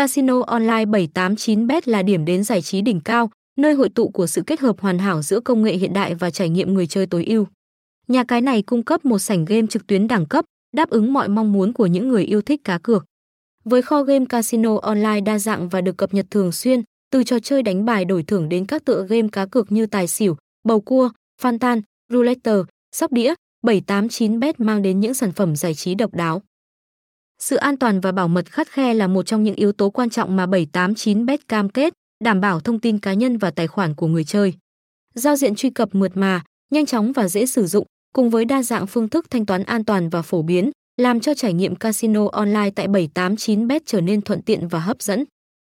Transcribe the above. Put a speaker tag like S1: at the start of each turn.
S1: Casino online 789bet là điểm đến giải trí đỉnh cao, nơi hội tụ của sự kết hợp hoàn hảo giữa công nghệ hiện đại và trải nghiệm người chơi tối ưu. Nhà cái này cung cấp một sảnh game trực tuyến đẳng cấp, đáp ứng mọi mong muốn của những người yêu thích cá cược. Với kho game casino online đa dạng và được cập nhật thường xuyên, từ trò chơi đánh bài đổi thưởng đến các tựa game cá cược như tài xỉu, bầu cua, phan tan, roulette, sóc đĩa, 789bet mang đến những sản phẩm giải trí độc đáo. Sự an toàn và bảo mật khắt khe là một trong những yếu tố quan trọng mà 789bet cam kết, đảm bảo thông tin cá nhân và tài khoản của người chơi. Giao diện truy cập mượt mà, nhanh chóng và dễ sử dụng, cùng với đa dạng phương thức thanh toán an toàn và phổ biến, làm cho trải nghiệm casino online tại 789bet trở nên thuận tiện và hấp dẫn.